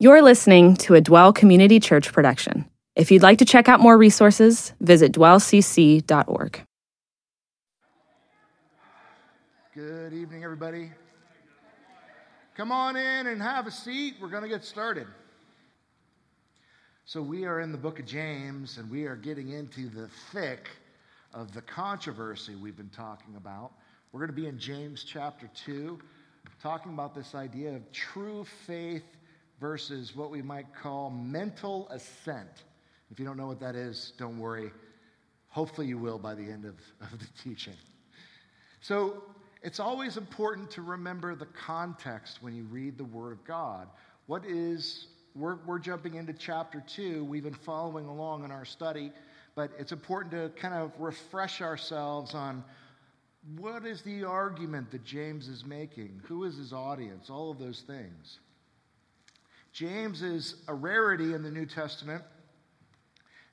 You're listening to a Dwell Community Church production. If you'd like to check out more resources, visit dwellcc.org. Good evening, everybody. Come on in and have a seat. We're going to get started. So, we are in the book of James, and we are getting into the thick of the controversy we've been talking about. We're going to be in James chapter 2, talking about this idea of true faith versus what we might call mental assent. If you don't know what that is, don't worry. Hopefully, you will by the end of, of the teaching. So, it's always important to remember the context when you read the Word of God. What is, we're, we're jumping into chapter 2. We've been following along in our study, but it's important to kind of refresh ourselves on what is the argument that James is making? Who is his audience? All of those things. James is a rarity in the New Testament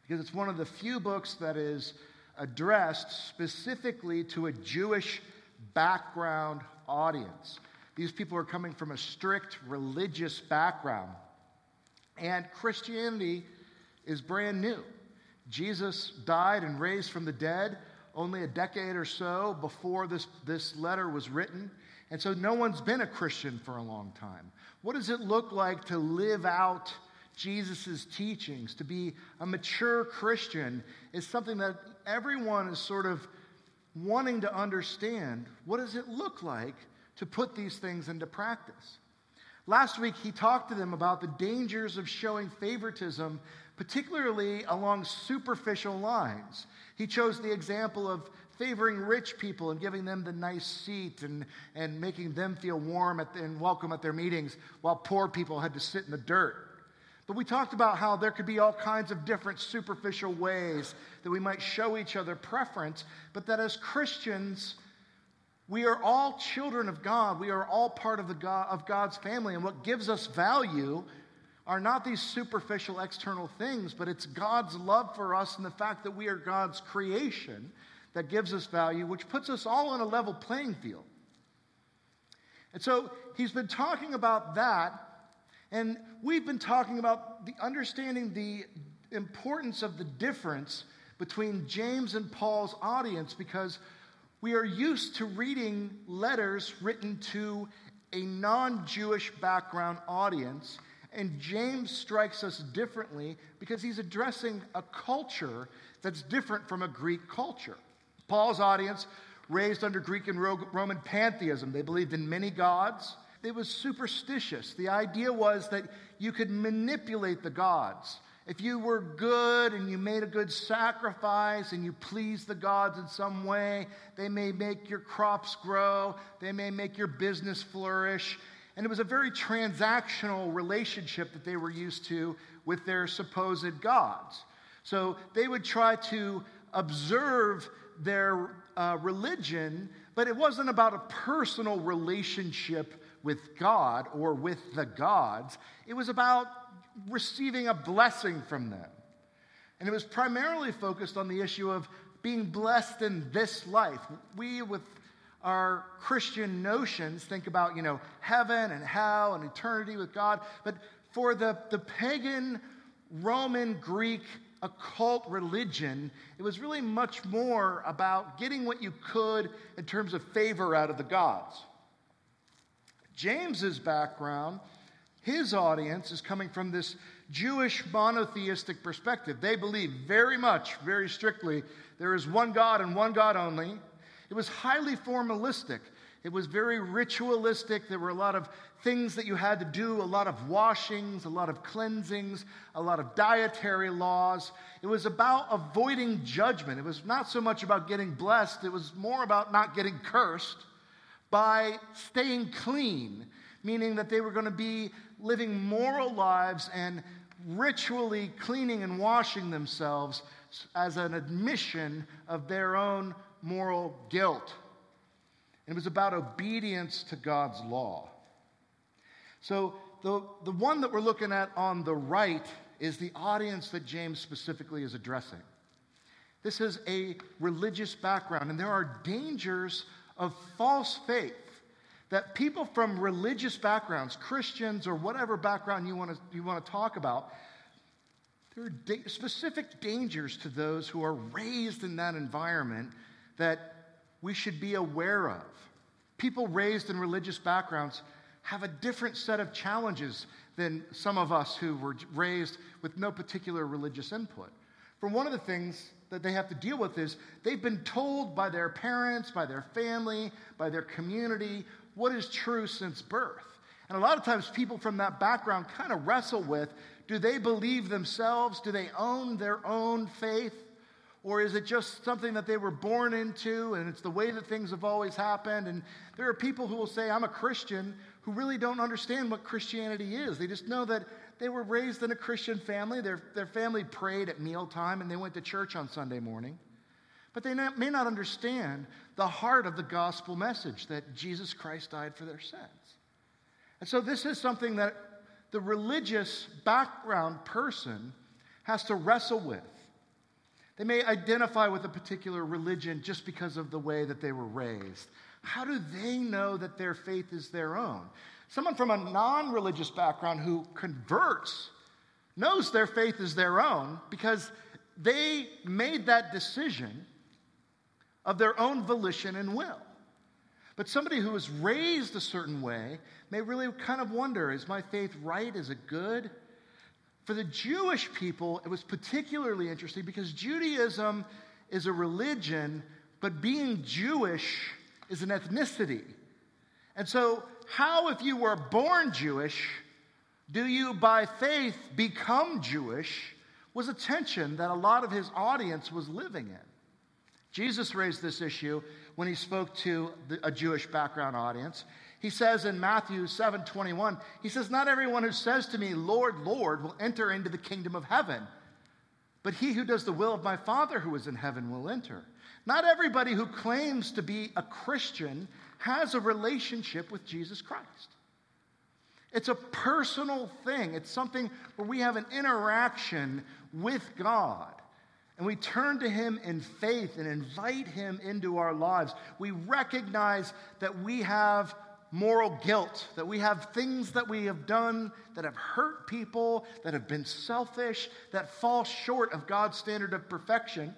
because it's one of the few books that is addressed specifically to a Jewish background audience. These people are coming from a strict religious background. And Christianity is brand new. Jesus died and raised from the dead only a decade or so before this, this letter was written. And so no one's been a Christian for a long time. What does it look like to live out Jesus' teachings? To be a mature Christian is something that everyone is sort of wanting to understand. What does it look like to put these things into practice? Last week, he talked to them about the dangers of showing favoritism, particularly along superficial lines. He chose the example of favoring rich people and giving them the nice seat and, and making them feel warm the, and welcome at their meetings while poor people had to sit in the dirt. But we talked about how there could be all kinds of different superficial ways that we might show each other preference, but that as Christians, we are all children of God. We are all part of, the God, of God's family. And what gives us value are not these superficial external things, but it's God's love for us and the fact that we are God's creation that gives us value, which puts us all on a level playing field. And so he's been talking about that, and we've been talking about the understanding the importance of the difference between James and Paul's audience because we are used to reading letters written to a non Jewish background audience. And James strikes us differently because he's addressing a culture that's different from a Greek culture. Paul's audience, raised under Greek and Roman pantheism, they believed in many gods. It was superstitious. The idea was that you could manipulate the gods. If you were good and you made a good sacrifice and you pleased the gods in some way, they may make your crops grow, they may make your business flourish. And it was a very transactional relationship that they were used to with their supposed gods. So they would try to observe their uh, religion, but it wasn't about a personal relationship with God or with the gods. It was about receiving a blessing from them. And it was primarily focused on the issue of being blessed in this life. We, with our Christian notions, think about, you know, heaven and hell and eternity with God. But for the, the pagan Roman Greek occult religion, it was really much more about getting what you could in terms of favor out of the gods. James's background, his audience is coming from this Jewish monotheistic perspective. They believe very much, very strictly, there is one God and one God only. It was highly formalistic. It was very ritualistic. There were a lot of things that you had to do, a lot of washings, a lot of cleansings, a lot of dietary laws. It was about avoiding judgment. It was not so much about getting blessed, it was more about not getting cursed by staying clean, meaning that they were going to be living moral lives and ritually cleaning and washing themselves as an admission of their own moral guilt. It was about obedience to God's law. So, the, the one that we're looking at on the right is the audience that James specifically is addressing. This is a religious background, and there are dangers of false faith that people from religious backgrounds, Christians or whatever background you want to, you want to talk about, there are da- specific dangers to those who are raised in that environment that we should be aware of. People raised in religious backgrounds have a different set of challenges than some of us who were raised with no particular religious input. For one of the things that they have to deal with is they've been told by their parents, by their family, by their community what is true since birth. And a lot of times people from that background kind of wrestle with do they believe themselves? Do they own their own faith? Or is it just something that they were born into and it's the way that things have always happened? And there are people who will say, I'm a Christian, who really don't understand what Christianity is. They just know that they were raised in a Christian family. Their, their family prayed at mealtime and they went to church on Sunday morning. But they may not understand the heart of the gospel message that Jesus Christ died for their sins. And so, this is something that the religious background person has to wrestle with. They may identify with a particular religion just because of the way that they were raised. How do they know that their faith is their own? Someone from a non religious background who converts knows their faith is their own because they made that decision of their own volition and will. But somebody who was raised a certain way may really kind of wonder is my faith right? Is it good? For the Jewish people, it was particularly interesting because Judaism is a religion, but being Jewish is an ethnicity. And so, how, if you were born Jewish, do you by faith become Jewish? was a tension that a lot of his audience was living in. Jesus raised this issue when he spoke to a Jewish background audience. He says in Matthew 7 21, he says, Not everyone who says to me, Lord, Lord, will enter into the kingdom of heaven, but he who does the will of my Father who is in heaven will enter. Not everybody who claims to be a Christian has a relationship with Jesus Christ. It's a personal thing, it's something where we have an interaction with God. And we turn to Him in faith and invite Him into our lives. We recognize that we have moral guilt, that we have things that we have done that have hurt people, that have been selfish, that fall short of God's standard of perfection.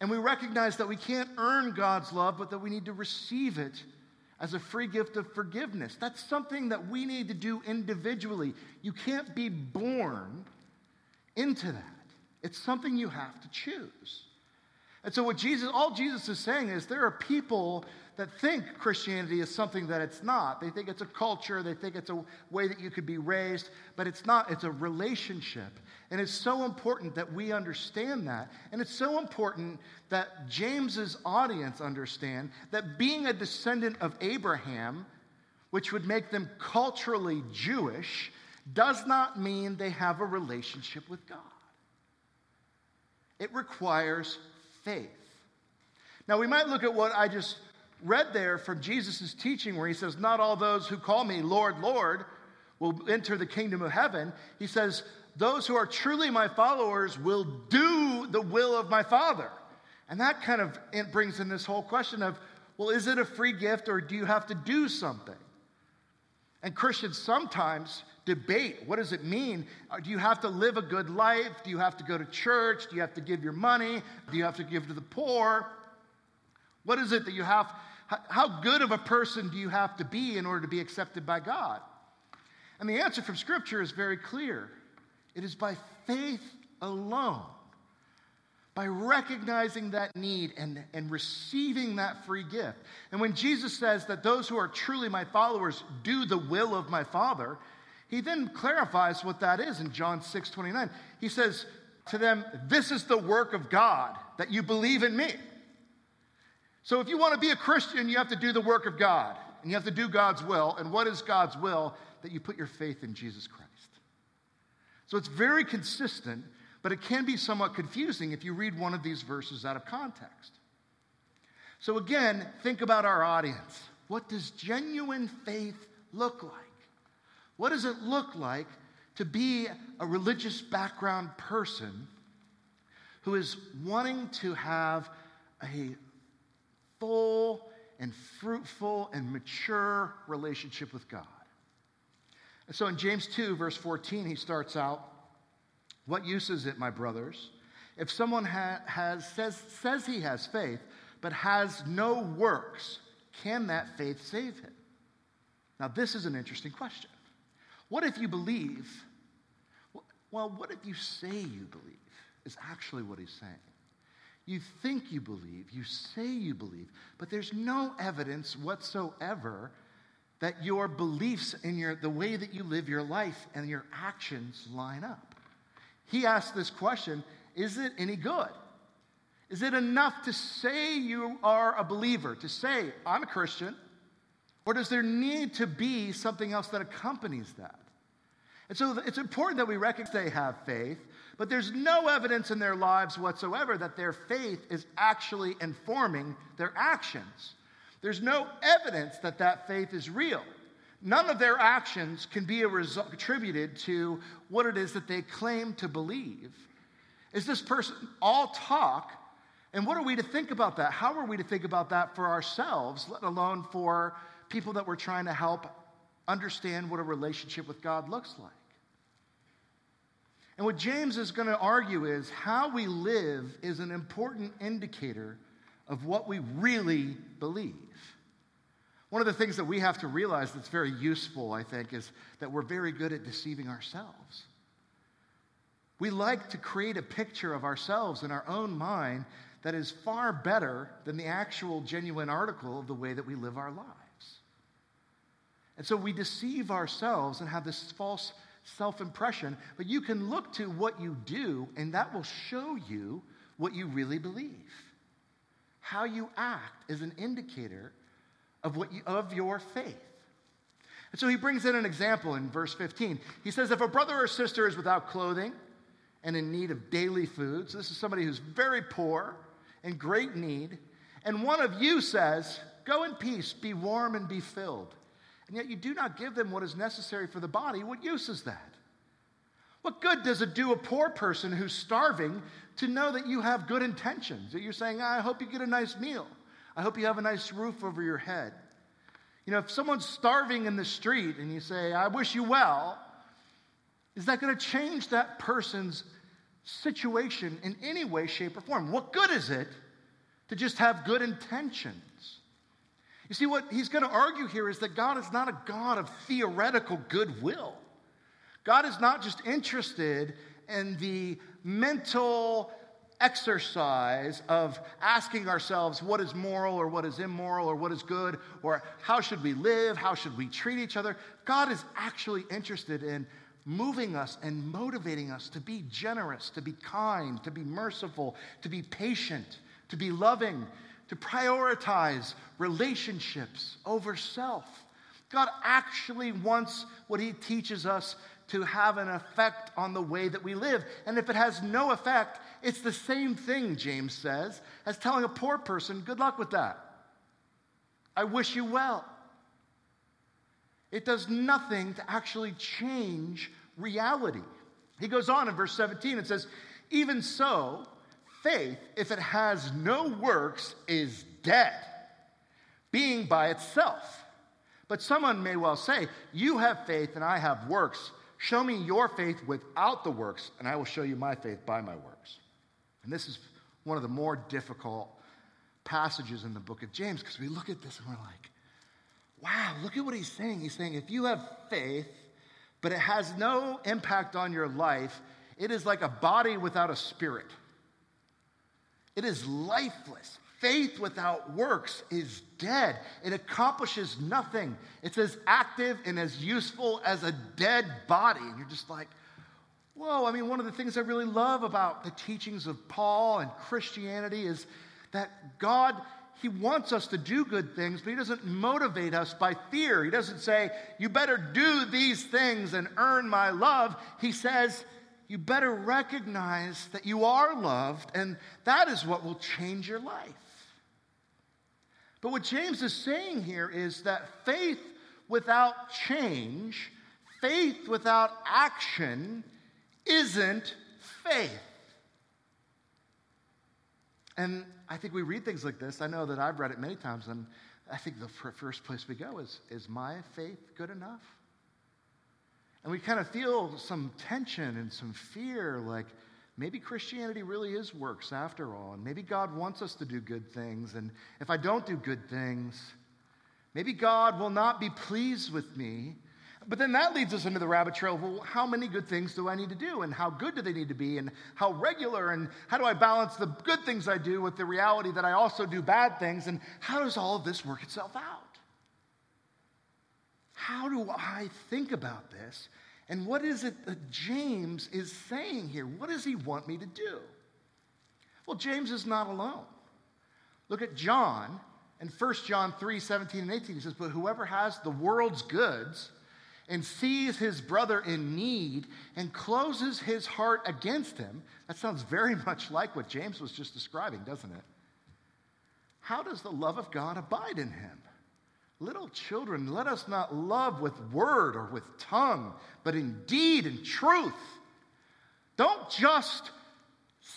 And we recognize that we can't earn God's love, but that we need to receive it as a free gift of forgiveness. That's something that we need to do individually. You can't be born into that, it's something you have to choose. And so, what Jesus, all Jesus is saying is there are people that think Christianity is something that it's not. They think it's a culture, they think it's a way that you could be raised, but it's not. It's a relationship. And it's so important that we understand that. And it's so important that James's audience understand that being a descendant of Abraham, which would make them culturally Jewish, does not mean they have a relationship with God. It requires faith. Now, we might look at what I just read there from Jesus' teaching, where he says, Not all those who call me Lord, Lord will enter the kingdom of heaven. He says, those who are truly my followers will do the will of my Father. And that kind of brings in this whole question of, well, is it a free gift or do you have to do something? And Christians sometimes debate what does it mean? Uh, do you have to live a good life? Do you have to go to church? Do you have to give your money? Do you have to give to the poor? What is it that you have? How good of a person do you have to be in order to be accepted by God? And the answer from Scripture is very clear it is by faith alone, by recognizing that need and, and receiving that free gift. And when Jesus says that those who are truly my followers do the will of my Father, he then clarifies what that is in John 6 29. He says to them, This is the work of God, that you believe in me. So if you want to be a Christian, you have to do the work of God, and you have to do God's will. And what is God's will? That you put your faith in Jesus Christ. So it's very consistent, but it can be somewhat confusing if you read one of these verses out of context. So again, think about our audience. What does genuine faith look like? What does it look like to be a religious background person who is wanting to have a full and fruitful and mature relationship with God. And so in James 2, verse 14, he starts out, What use is it, my brothers, if someone ha- has, says, says he has faith, but has no works, can that faith save him? Now, this is an interesting question. What if you believe? Well, what if you say you believe, is actually what he's saying. You think you believe, you say you believe, but there's no evidence whatsoever that your beliefs and your, the way that you live your life and your actions line up. He asked this question Is it any good? Is it enough to say you are a believer, to say, I'm a Christian? Or does there need to be something else that accompanies that? And so it's important that we recognize they have faith, but there's no evidence in their lives whatsoever that their faith is actually informing their actions. There's no evidence that that faith is real. None of their actions can be attributed to what it is that they claim to believe. Is this person all talk? And what are we to think about that? How are we to think about that for ourselves, let alone for people that we're trying to help understand what a relationship with God looks like? And what James is going to argue is how we live is an important indicator of what we really believe. One of the things that we have to realize that's very useful, I think, is that we're very good at deceiving ourselves. We like to create a picture of ourselves in our own mind that is far better than the actual genuine article of the way that we live our lives. And so we deceive ourselves and have this false self impression, but you can look to what you do, and that will show you what you really believe. How you act is an indicator of, what you, of your faith. And so he brings in an example in verse 15. He says, If a brother or sister is without clothing and in need of daily food, so this is somebody who's very poor, in great need, and one of you says, Go in peace, be warm, and be filled and yet you do not give them what is necessary for the body, what use is that? What good does it do a poor person who's starving to know that you have good intentions? That you're saying, I hope you get a nice meal. I hope you have a nice roof over your head. You know, if someone's starving in the street and you say, I wish you well, is that going to change that person's situation in any way, shape, or form? What good is it to just have good intentions? You see, what he's going to argue here is that God is not a God of theoretical goodwill. God is not just interested in the mental exercise of asking ourselves what is moral or what is immoral or what is good or how should we live, how should we treat each other. God is actually interested in moving us and motivating us to be generous, to be kind, to be merciful, to be patient, to be loving, to prioritize relationships over self. God actually wants what He teaches us to have an effect on the way that we live. And if it has no effect, it's the same thing, James says, as telling a poor person, good luck with that. I wish you well. It does nothing to actually change reality. He goes on in verse 17 and says, Even so, faith, if it has no works, is dead, being by itself. But someone may well say, You have faith and I have works. Show me your faith without the works, and I will show you my faith by my works. And this is one of the more difficult passages in the book of James because we look at this and we're like, wow, look at what he's saying. He's saying, if you have faith, but it has no impact on your life, it is like a body without a spirit. It is lifeless. Faith without works is dead. It accomplishes nothing. It's as active and as useful as a dead body. And you're just like, whoa. I mean, one of the things I really love about the teachings of Paul and Christianity is that God, He wants us to do good things, but He doesn't motivate us by fear. He doesn't say, you better do these things and earn my love. He says, you better recognize that you are loved, and that is what will change your life. But what James is saying here is that faith without change, faith without action, isn't faith. And I think we read things like this. I know that I've read it many times, and I think the first place we go is Is my faith good enough? And we kind of feel some tension and some fear like maybe Christianity really is works after all. And maybe God wants us to do good things. And if I don't do good things, maybe God will not be pleased with me. But then that leads us into the rabbit trail of well, how many good things do I need to do? And how good do they need to be? And how regular? And how do I balance the good things I do with the reality that I also do bad things? And how does all of this work itself out? How do I think about this? And what is it that James is saying here? What does he want me to do? Well, James is not alone. Look at John in 1 John 3 17 and 18. He says, But whoever has the world's goods and sees his brother in need and closes his heart against him, that sounds very much like what James was just describing, doesn't it? How does the love of God abide in him? Little children, let us not love with word or with tongue, but in deed and truth. Don't just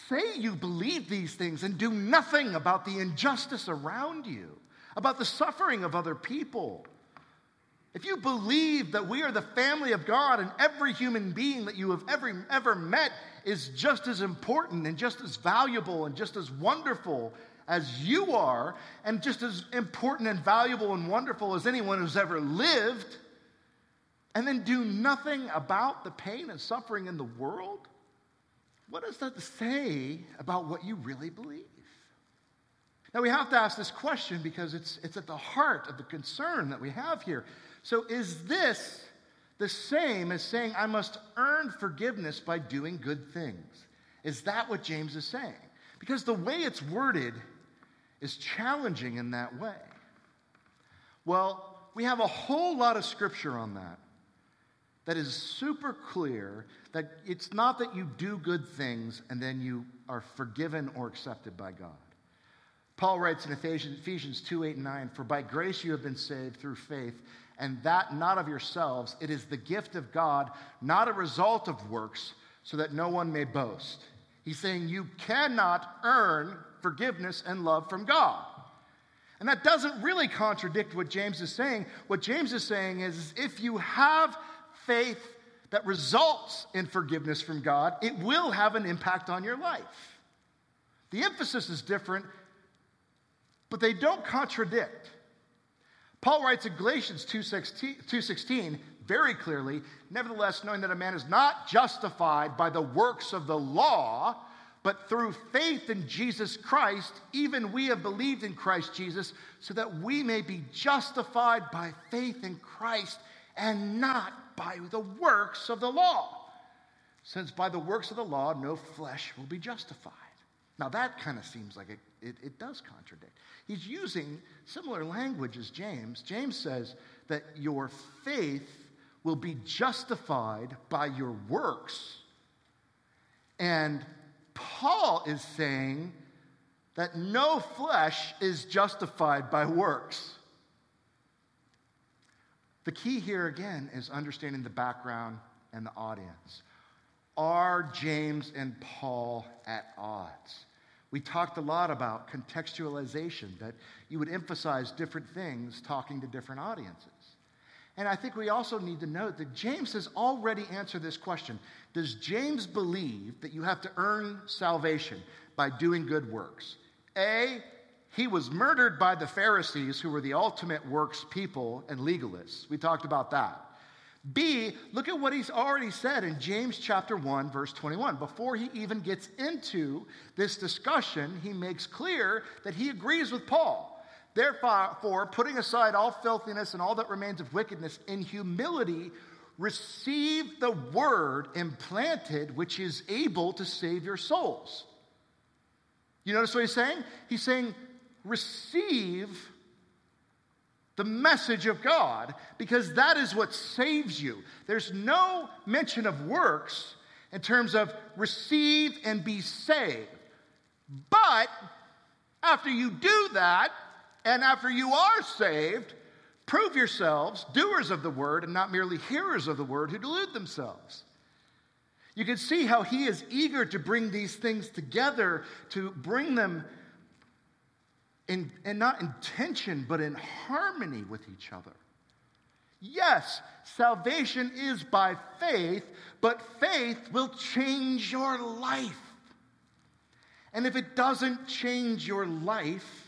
say you believe these things and do nothing about the injustice around you, about the suffering of other people. If you believe that we are the family of God and every human being that you have ever, ever met is just as important and just as valuable and just as wonderful as you are, and just as important and valuable and wonderful as anyone who's ever lived, and then do nothing about the pain and suffering in the world? What does that say about what you really believe? Now, we have to ask this question because it's, it's at the heart of the concern that we have here. So, is this the same as saying I must earn forgiveness by doing good things? Is that what James is saying? Because the way it's worded is challenging in that way. Well, we have a whole lot of scripture on that that is super clear that it's not that you do good things and then you are forgiven or accepted by God. Paul writes in Ephesians, Ephesians 2 8 and 9, For by grace you have been saved through faith, and that not of yourselves. It is the gift of God, not a result of works, so that no one may boast. He's saying you cannot earn forgiveness and love from God. And that doesn't really contradict what James is saying. What James is saying is if you have faith that results in forgiveness from God, it will have an impact on your life. The emphasis is different, but they don't contradict. Paul writes in Galatians 2.16 very clearly, nevertheless, knowing that a man is not justified by the works of the law, but through faith in Jesus Christ, even we have believed in Christ Jesus, so that we may be justified by faith in Christ and not by the works of the law. Since by the works of the law, no flesh will be justified. Now, that kind of seems like it, it, it does contradict. He's using similar language as James. James says that your faith will be justified by your works. And Paul is saying that no flesh is justified by works. The key here again is understanding the background and the audience. Are James and Paul at odds? We talked a lot about contextualization, that you would emphasize different things talking to different audiences. And I think we also need to note that James has already answered this question. Does James believe that you have to earn salvation by doing good works? A, he was murdered by the Pharisees, who were the ultimate works people and legalists. We talked about that. B, look at what he's already said in James chapter 1, verse 21. Before he even gets into this discussion, he makes clear that he agrees with Paul. Therefore, putting aside all filthiness and all that remains of wickedness, in humility, receive the word implanted, which is able to save your souls. You notice what he's saying? He's saying, receive the message of God because that is what saves you. There's no mention of works in terms of receive and be saved. But after you do that, and after you are saved, prove yourselves doers of the word and not merely hearers of the word who delude themselves. You can see how he is eager to bring these things together, to bring them in, and not in tension, but in harmony with each other. Yes, salvation is by faith, but faith will change your life. And if it doesn't change your life,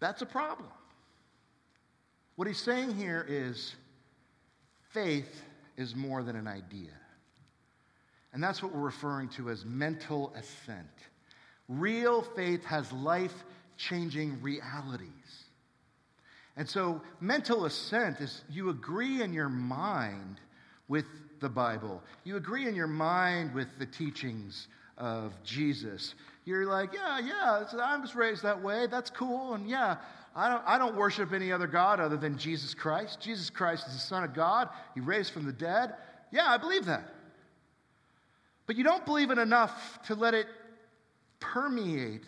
that's a problem. What he's saying here is faith is more than an idea. And that's what we're referring to as mental assent. Real faith has life changing realities. And so, mental assent is you agree in your mind with the Bible, you agree in your mind with the teachings of Jesus. You're like, yeah, yeah, I was raised that way. That's cool. And yeah, I don't, I don't worship any other God other than Jesus Christ. Jesus Christ is the Son of God. He raised from the dead. Yeah, I believe that. But you don't believe it enough to let it permeate.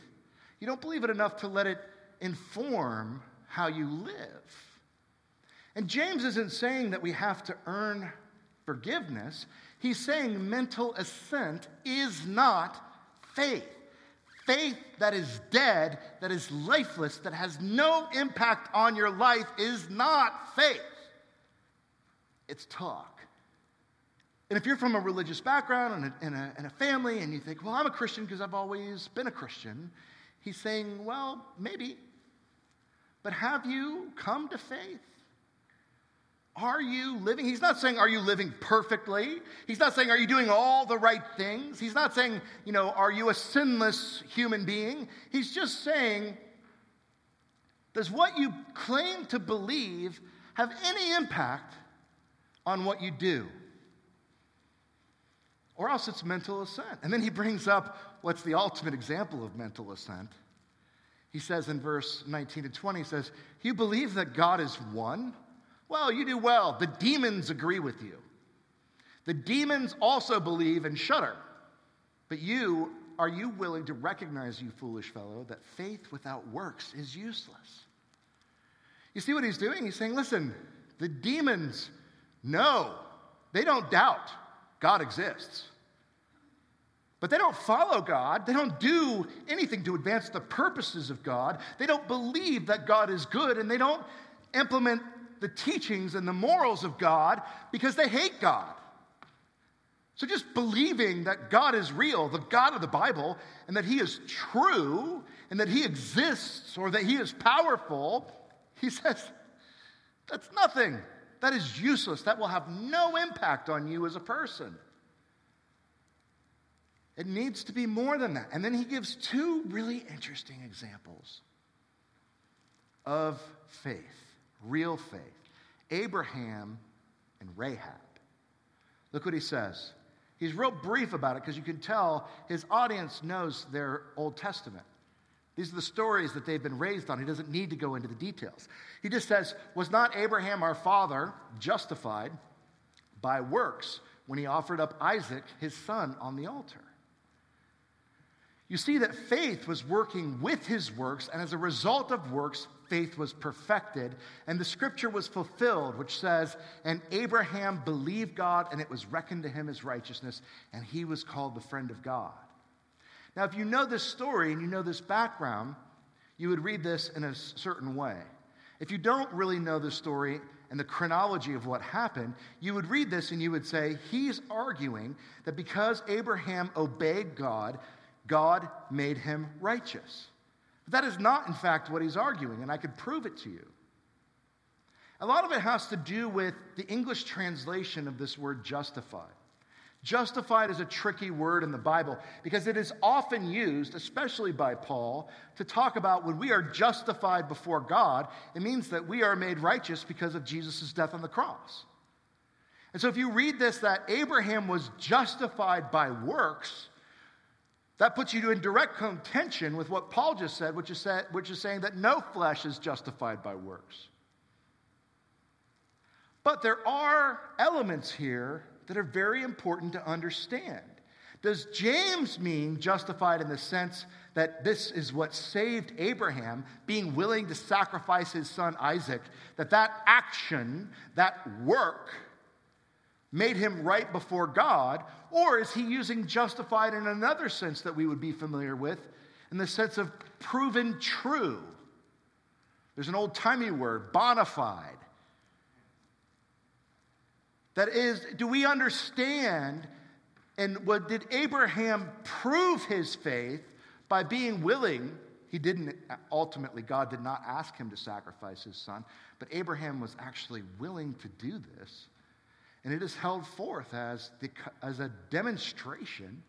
You don't believe it enough to let it inform how you live. And James isn't saying that we have to earn forgiveness. He's saying mental assent is not faith. Faith that is dead, that is lifeless, that has no impact on your life is not faith. It's talk. And if you're from a religious background and a, and a, and a family and you think, well, I'm a Christian because I've always been a Christian, he's saying, well, maybe. But have you come to faith? Are you living? He's not saying, Are you living perfectly? He's not saying, Are you doing all the right things? He's not saying, You know, Are you a sinless human being? He's just saying, Does what you claim to believe have any impact on what you do? Or else it's mental assent. And then he brings up what's the ultimate example of mental assent. He says in verse 19 to 20, he says, You believe that God is one? Well, you do well. The demons agree with you. The demons also believe and shudder. But you, are you willing to recognize, you foolish fellow, that faith without works is useless? You see what he's doing? He's saying, listen, the demons know, they don't doubt God exists. But they don't follow God. They don't do anything to advance the purposes of God. They don't believe that God is good, and they don't implement the teachings and the morals of God because they hate God. So just believing that God is real, the God of the Bible, and that He is true, and that He exists or that He is powerful, He says, that's nothing. That is useless. That will have no impact on you as a person. It needs to be more than that. And then he gives two really interesting examples of faith real faith Abraham and Rahab. Look what he says. He's real brief about it because you can tell his audience knows their Old Testament. These are the stories that they've been raised on. He doesn't need to go into the details. He just says, Was not Abraham our father justified by works when he offered up Isaac, his son, on the altar? You see that faith was working with his works, and as a result of works, faith was perfected. And the scripture was fulfilled, which says, And Abraham believed God, and it was reckoned to him as righteousness, and he was called the friend of God. Now, if you know this story and you know this background, you would read this in a certain way. If you don't really know the story and the chronology of what happened, you would read this and you would say, He's arguing that because Abraham obeyed God, God made him righteous. But that is not, in fact, what he's arguing, and I could prove it to you. A lot of it has to do with the English translation of this word justified. Justified is a tricky word in the Bible because it is often used, especially by Paul, to talk about when we are justified before God, it means that we are made righteous because of Jesus' death on the cross. And so if you read this, that Abraham was justified by works, that puts you in direct contention with what Paul just said, which is, say, which is saying that no flesh is justified by works. But there are elements here that are very important to understand. Does James mean justified in the sense that this is what saved Abraham, being willing to sacrifice his son Isaac, that that action, that work, made him right before God? Or is he using justified in another sense that we would be familiar with? in the sense of proven true. There's an old timey word, bona fide. That is, do we understand and what did Abraham prove his faith by being willing? He didn't ultimately, God did not ask him to sacrifice his son, but Abraham was actually willing to do this. And it is held forth as, the, as a demonstration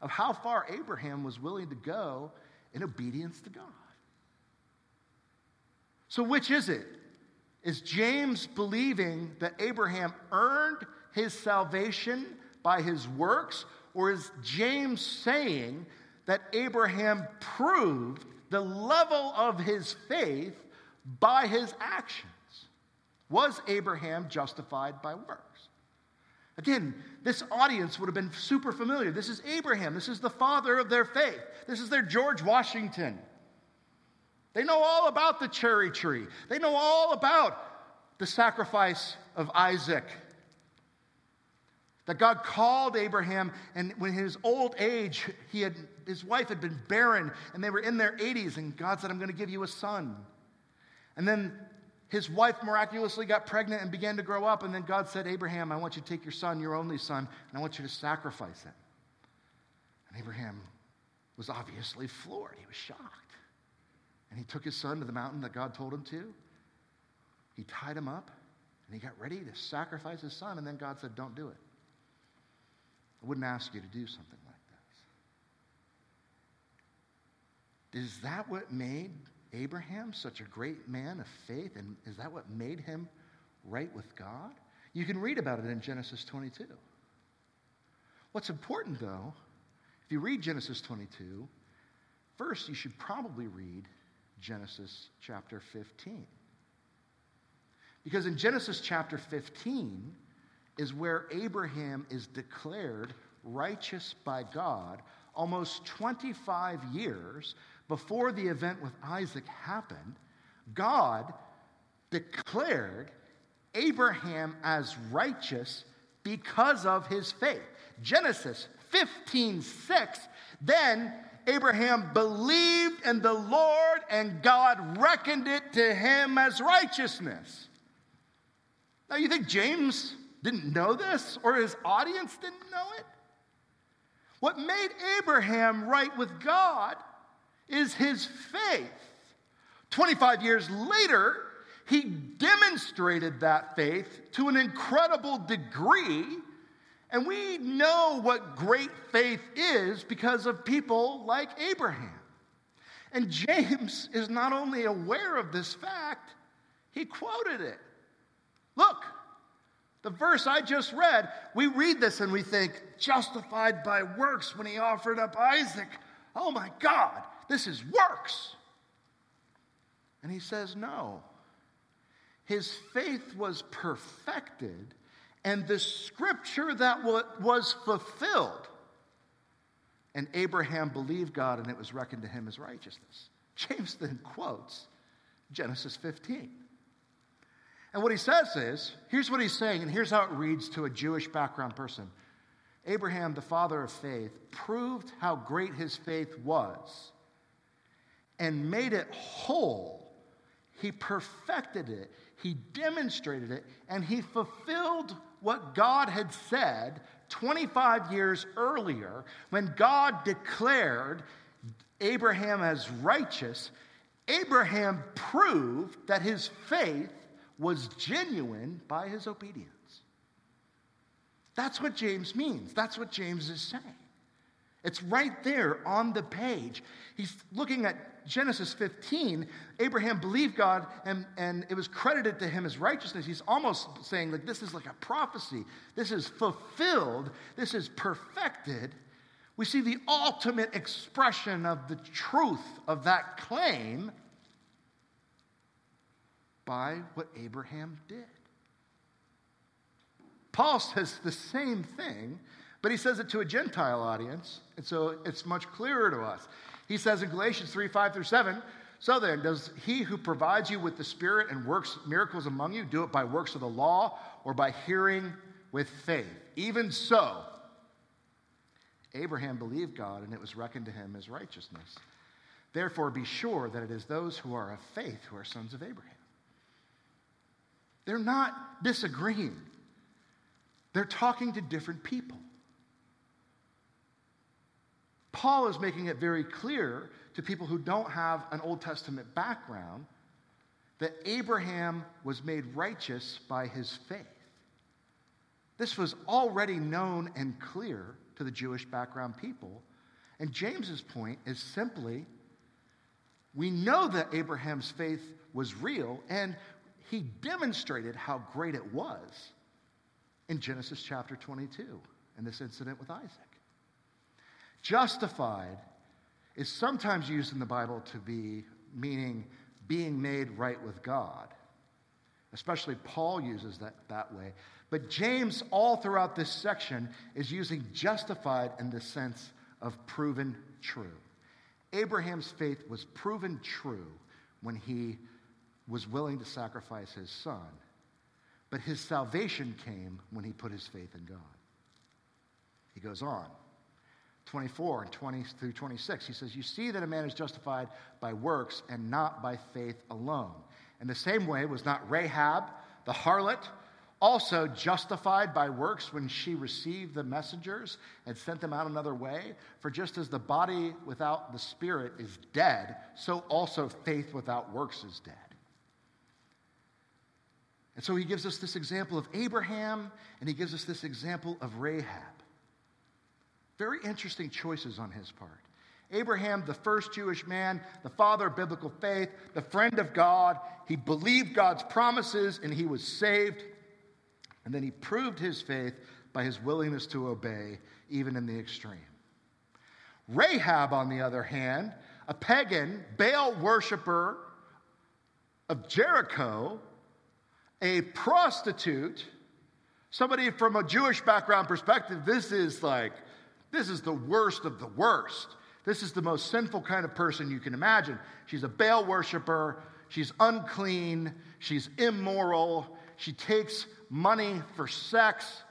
of how far Abraham was willing to go in obedience to God. So, which is it? Is James believing that Abraham earned his salvation by his works? Or is James saying that Abraham proved the level of his faith by his actions? Was Abraham justified by works? Again, this audience would have been super familiar. This is Abraham. This is the father of their faith. This is their George Washington. They know all about the cherry tree, they know all about the sacrifice of Isaac. That God called Abraham, and when his old age, he had, his wife had been barren, and they were in their 80s, and God said, I'm going to give you a son. And then his wife miraculously got pregnant and began to grow up, and then God said, Abraham, I want you to take your son, your only son, and I want you to sacrifice him. And Abraham was obviously floored. He was shocked. And he took his son to the mountain that God told him to. He tied him up and he got ready to sacrifice his son. And then God said, Don't do it. I wouldn't ask you to do something like this. Is that what made Abraham such a great man of faith? And is that what made him right with God? You can read about it in Genesis 22. What's important, though, if you read Genesis 22, first you should probably read Genesis chapter 15. Because in Genesis chapter 15 is where Abraham is declared righteous by God almost 25 years before the event with Isaac happened. God declared Abraham as righteous because of his faith. Genesis 15 6. Then Abraham believed in the Lord, and God reckoned it to him as righteousness. Now, you think James didn't know this, or his audience didn't know it? What made Abraham right with God is his faith. 25 years later, he demonstrated that faith to an incredible degree and we know what great faith is because of people like Abraham. And James is not only aware of this fact, he quoted it. Look, the verse I just read, we read this and we think, justified by works when he offered up Isaac. Oh my God, this is works. And he says, no. His faith was perfected and the scripture that was fulfilled. And Abraham believed God, and it was reckoned to him as righteousness. James then quotes Genesis 15. And what he says is here's what he's saying, and here's how it reads to a Jewish background person Abraham, the father of faith, proved how great his faith was and made it whole. He perfected it, he demonstrated it, and he fulfilled what God had said 25 years earlier when God declared Abraham as righteous. Abraham proved that his faith was genuine by his obedience. That's what James means. That's what James is saying. It's right there on the page. He's looking at Genesis 15, Abraham believed God and, and it was credited to him as righteousness. He's almost saying, like, this is like a prophecy. This is fulfilled. This is perfected. We see the ultimate expression of the truth of that claim by what Abraham did. Paul says the same thing, but he says it to a Gentile audience, and so it's much clearer to us. He says in Galatians 3 5 through 7, so then, does he who provides you with the Spirit and works miracles among you do it by works of the law or by hearing with faith? Even so, Abraham believed God and it was reckoned to him as righteousness. Therefore, be sure that it is those who are of faith who are sons of Abraham. They're not disagreeing, they're talking to different people. Paul is making it very clear to people who don't have an Old Testament background that Abraham was made righteous by his faith. This was already known and clear to the Jewish background people. And James's point is simply we know that Abraham's faith was real, and he demonstrated how great it was in Genesis chapter 22 in this incident with Isaac. Justified is sometimes used in the Bible to be meaning being made right with God. Especially Paul uses that that way. But James, all throughout this section, is using justified in the sense of proven true. Abraham's faith was proven true when he was willing to sacrifice his son, but his salvation came when he put his faith in God. He goes on. 24 and 20 through 26. He says, You see that a man is justified by works and not by faith alone. In the same way, was not Rahab, the harlot, also justified by works when she received the messengers and sent them out another way? For just as the body without the spirit is dead, so also faith without works is dead. And so he gives us this example of Abraham, and he gives us this example of Rahab. Very interesting choices on his part. Abraham, the first Jewish man, the father of biblical faith, the friend of God, he believed God's promises and he was saved. And then he proved his faith by his willingness to obey, even in the extreme. Rahab, on the other hand, a pagan, Baal worshiper of Jericho, a prostitute, somebody from a Jewish background perspective, this is like this is the worst of the worst. This is the most sinful kind of person you can imagine. She's a Baal worshiper. She's unclean. She's immoral. She takes money for sex.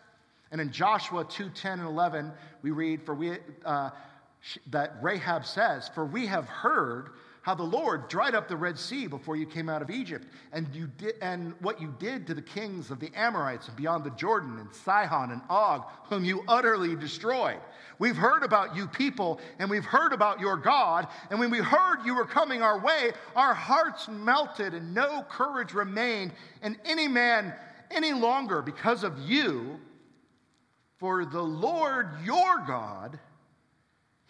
And in Joshua 2 10 and 11, we read, for we, uh, that Rahab says, For we have heard how the Lord dried up the Red Sea before you came out of Egypt, and, you did, and what you did to the kings of the Amorites and beyond the Jordan, and Sihon and Og, whom you utterly destroyed. We've heard about you people, and we've heard about your God, and when we heard you were coming our way, our hearts melted, and no courage remained in any man any longer because of you. For the Lord your God,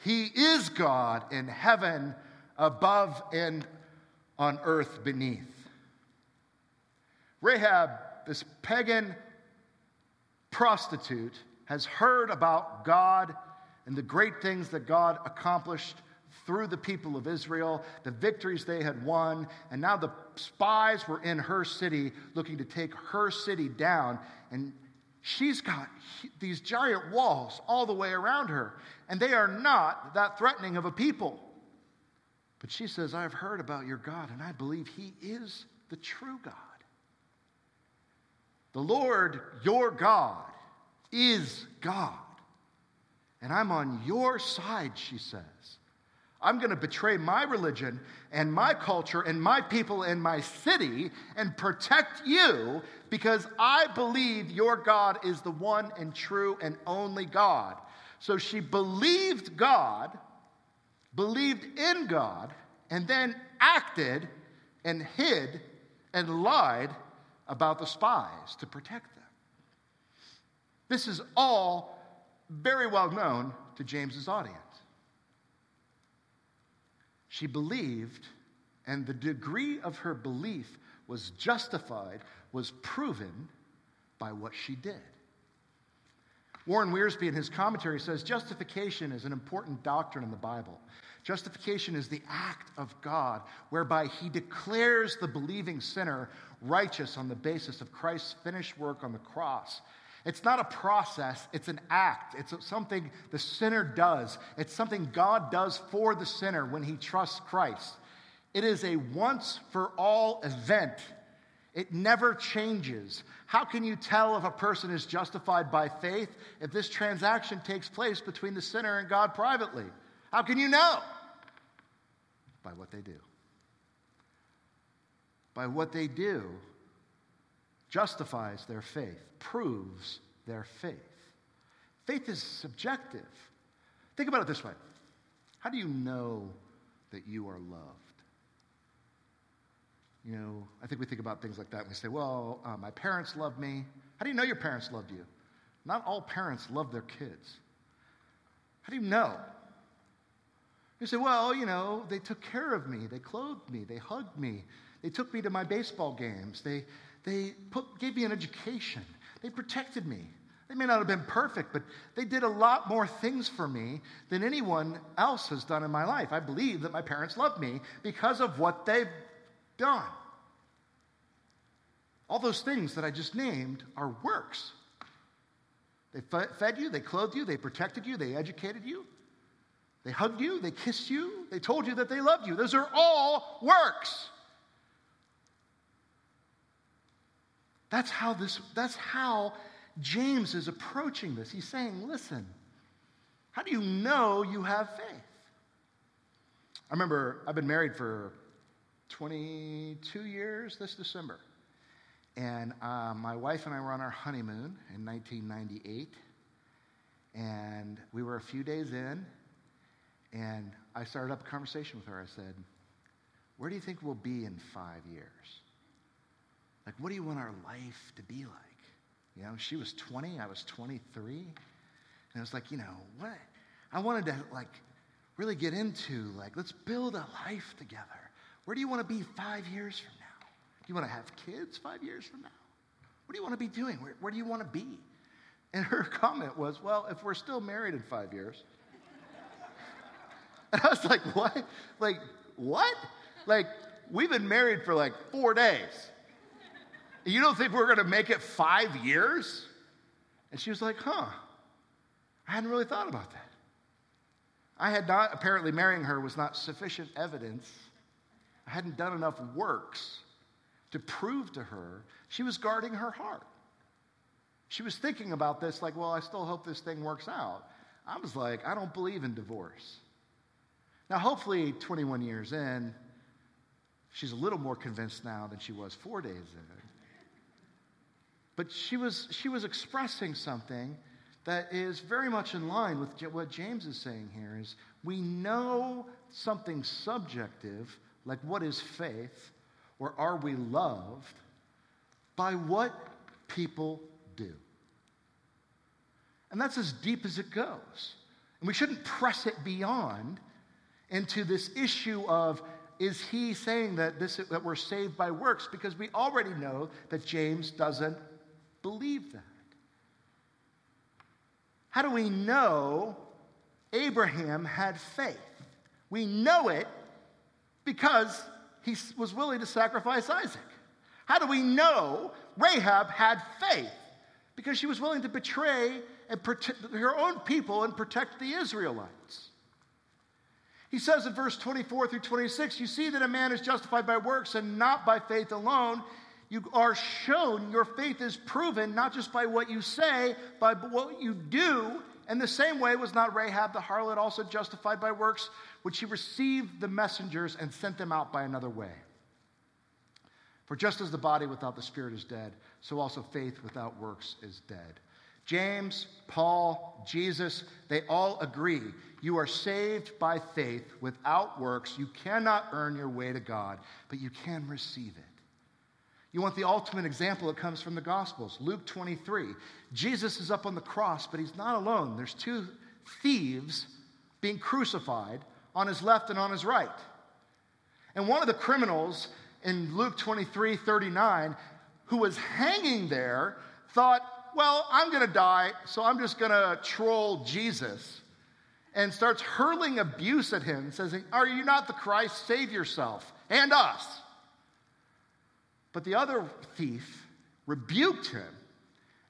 He is God in heaven above and on earth beneath. Rahab, this pagan prostitute, has heard about God and the great things that God accomplished through the people of Israel, the victories they had won, and now the spies were in her city looking to take her city down. And she's got these giant walls all the way around her, and they are not that threatening of a people. But she says, I've heard about your God, and I believe he is the true God. The Lord, your God, is God. And I'm on your side, she says. I'm going to betray my religion and my culture and my people and my city and protect you because I believe your God is the one and true and only God. So she believed God believed in God, and then acted and hid and lied about the spies to protect them. This is all very well known to James's audience. She believed, and the degree of her belief was justified, was proven by what she did. Warren Wiersbe, in his commentary, says justification is an important doctrine in the Bible. Justification is the act of God whereby he declares the believing sinner righteous on the basis of Christ's finished work on the cross. It's not a process, it's an act. It's something the sinner does. It's something God does for the sinner when he trusts Christ. It is a once for all event. It never changes. How can you tell if a person is justified by faith if this transaction takes place between the sinner and God privately? How can you know? By what they do. By what they do justifies their faith, proves their faith. Faith is subjective. Think about it this way How do you know that you are loved? You know, I think we think about things like that and we say, well, uh, my parents love me. How do you know your parents loved you? Not all parents love their kids. How do you know? You say, well, you know, they took care of me. They clothed me. They hugged me. They took me to my baseball games. They, they put, gave me an education. They protected me. They may not have been perfect, but they did a lot more things for me than anyone else has done in my life. I believe that my parents love me because of what they've done. All those things that I just named are works. They fed you, they clothed you, they protected you, they educated you, they hugged you, they kissed you, they told you that they loved you. Those are all works. That's how this that's how James is approaching this. He's saying, "Listen, how do you know you have faith?" I remember I've been married for 22 years this December. And uh, my wife and I were on our honeymoon in 1998. And we were a few days in, and I started up a conversation with her. I said, Where do you think we'll be in five years? Like, what do you want our life to be like? You know, she was 20, I was 23. And I was like, you know, what? I wanted to, like, really get into, like, let's build a life together. Where do you want to be five years from now? Do you want to have kids five years from now? What do you want to be doing? Where, where do you want to be? And her comment was, Well, if we're still married in five years. and I was like, What? Like, what? Like, we've been married for like four days. You don't think we're going to make it five years? And she was like, Huh, I hadn't really thought about that. I had not, apparently, marrying her was not sufficient evidence. I hadn't done enough works to prove to her she was guarding her heart. She was thinking about this like, well, I still hope this thing works out. I was like, I don't believe in divorce. Now, hopefully, 21 years in, she's a little more convinced now than she was four days in. But she was, she was expressing something that is very much in line with what James is saying here is we know something subjective, like what is faith, or are we loved by what people do? And that's as deep as it goes. And we shouldn't press it beyond into this issue of is he saying that, this, that we're saved by works? Because we already know that James doesn't believe that. How do we know Abraham had faith? We know it because he was willing to sacrifice Isaac. How do we know Rahab had faith? Because she was willing to betray and protect her own people and protect the Israelites. He says in verse 24 through 26, You see that a man is justified by works and not by faith alone. You are shown your faith is proven not just by what you say, but by what you do. And the same way was not Rahab the harlot also justified by works which she received the messengers and sent them out by another way. For just as the body without the spirit is dead, so also faith without works is dead. James, Paul, Jesus, they all agree. You are saved by faith without works. You cannot earn your way to God, but you can receive it. You want the ultimate example? It comes from the Gospels. Luke 23. Jesus is up on the cross, but he's not alone. There's two thieves being crucified on his left and on his right. And one of the criminals in Luke 23 39, who was hanging there, thought, Well, I'm going to die, so I'm just going to troll Jesus. And starts hurling abuse at him, says, Are you not the Christ? Save yourself and us. But the other thief rebuked him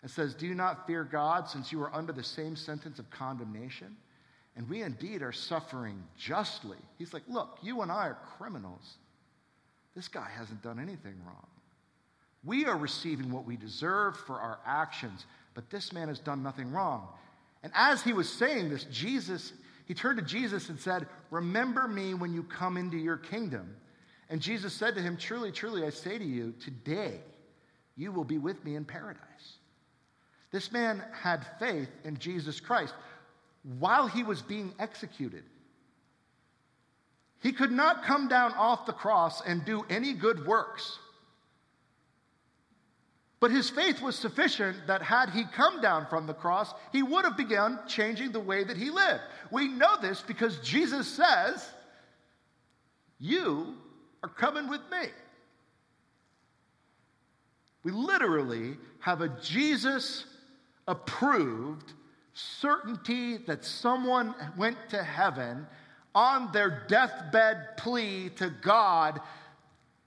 and says, Do you not fear God since you are under the same sentence of condemnation? And we indeed are suffering justly. He's like, Look, you and I are criminals. This guy hasn't done anything wrong. We are receiving what we deserve for our actions, but this man has done nothing wrong. And as he was saying this, Jesus, he turned to Jesus and said, Remember me when you come into your kingdom. And Jesus said to him, Truly, truly, I say to you, today you will be with me in paradise. This man had faith in Jesus Christ while he was being executed. He could not come down off the cross and do any good works. But his faith was sufficient that had he come down from the cross, he would have begun changing the way that he lived. We know this because Jesus says, You are coming with me. We literally have a Jesus approved certainty that someone went to heaven on their deathbed plea to God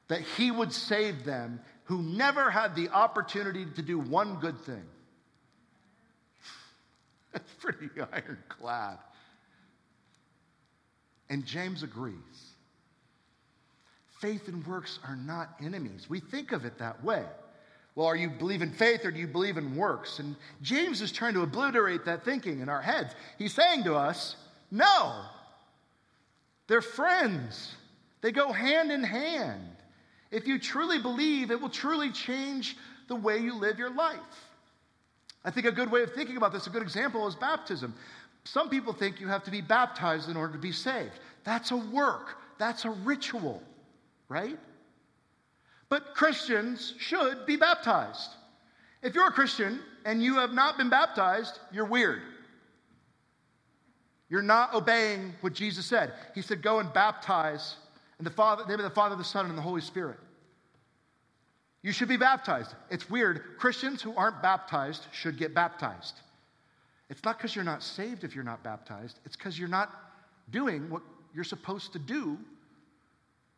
that he would save them, who never had the opportunity to do one good thing. That's pretty ironclad. And James agrees. Faith and works are not enemies. We think of it that way. Well, are you believe in faith or do you believe in works? And James is trying to obliterate that thinking in our heads. He's saying to us, no, they're friends. They go hand in hand. If you truly believe, it will truly change the way you live your life. I think a good way of thinking about this, a good example, is baptism. Some people think you have to be baptized in order to be saved. That's a work, that's a ritual, right? But Christians should be baptized. If you're a Christian and you have not been baptized, you're weird. You're not obeying what Jesus said. He said, Go and baptize in the Father, name of the Father, the Son, and the Holy Spirit. You should be baptized. It's weird. Christians who aren't baptized should get baptized. It's not because you're not saved if you're not baptized, it's because you're not doing what you're supposed to do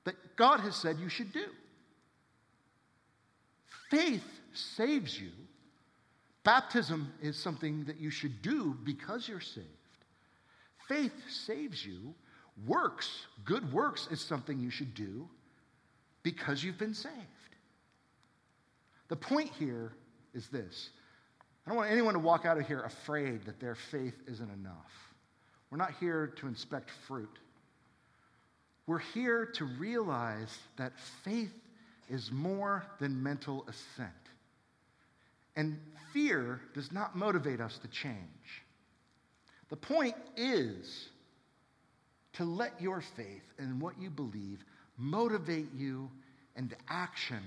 that God has said you should do. Faith saves you. Baptism is something that you should do because you're saved. Faith saves you. Works, good works, is something you should do because you've been saved. The point here is this I don't want anyone to walk out of here afraid that their faith isn't enough. We're not here to inspect fruit. We're here to realize that faith is more than mental assent. And fear does not motivate us to change. The point is to let your faith and what you believe motivate you into action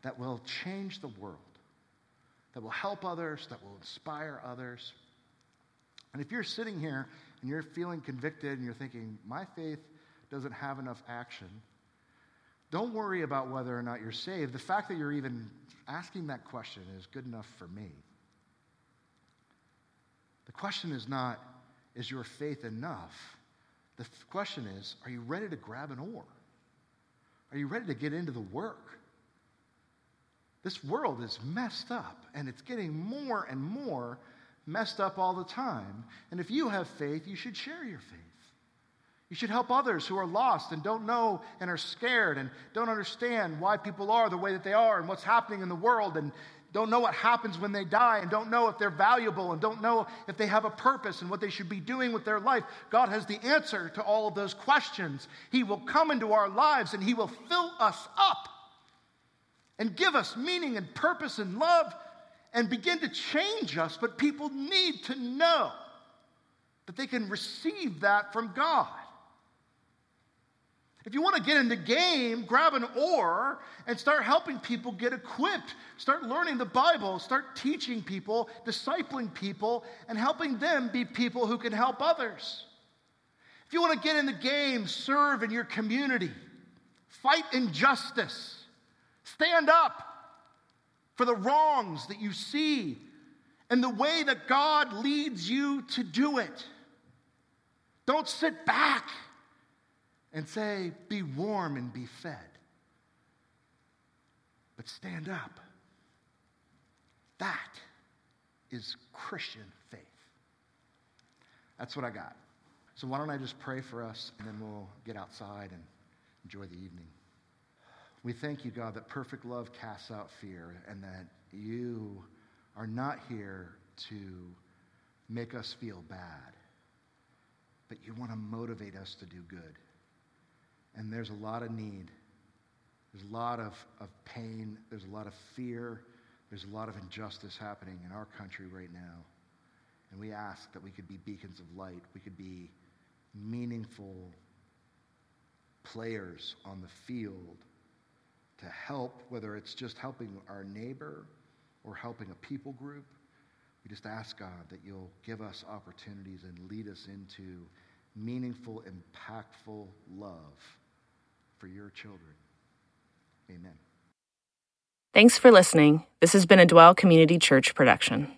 that will change the world, that will help others, that will inspire others. And if you're sitting here and you're feeling convicted and you're thinking, my faith doesn't have enough action, don't worry about whether or not you're saved. The fact that you're even asking that question is good enough for me. The question is not, is your faith enough? The question is, are you ready to grab an oar? Are you ready to get into the work? This world is messed up, and it's getting more and more messed up all the time. And if you have faith, you should share your faith. You should help others who are lost and don't know and are scared and don't understand why people are the way that they are and what's happening in the world and don't know what happens when they die and don't know if they're valuable and don't know if they have a purpose and what they should be doing with their life. God has the answer to all of those questions. He will come into our lives and He will fill us up and give us meaning and purpose and love and begin to change us. But people need to know that they can receive that from God. If you want to get in the game, grab an oar and start helping people get equipped. Start learning the Bible, start teaching people, discipling people, and helping them be people who can help others. If you want to get in the game, serve in your community, fight injustice, stand up for the wrongs that you see and the way that God leads you to do it. Don't sit back and say, Be warm and be fed. But stand up. That is Christian faith. That's what I got. So, why don't I just pray for us and then we'll get outside and enjoy the evening. We thank you, God, that perfect love casts out fear and that you are not here to make us feel bad but you want to motivate us to do good. And there's a lot of need. There's a lot of, of pain. There's a lot of fear. There's a lot of injustice happening in our country right now. And we ask that we could be beacons of light. We could be meaningful players on the field to help, whether it's just helping our neighbor or helping a people group. We just ask God that you'll give us opportunities and lead us into meaningful, impactful love for your children. Amen. Thanks for listening. This has been a Dwell Community Church production.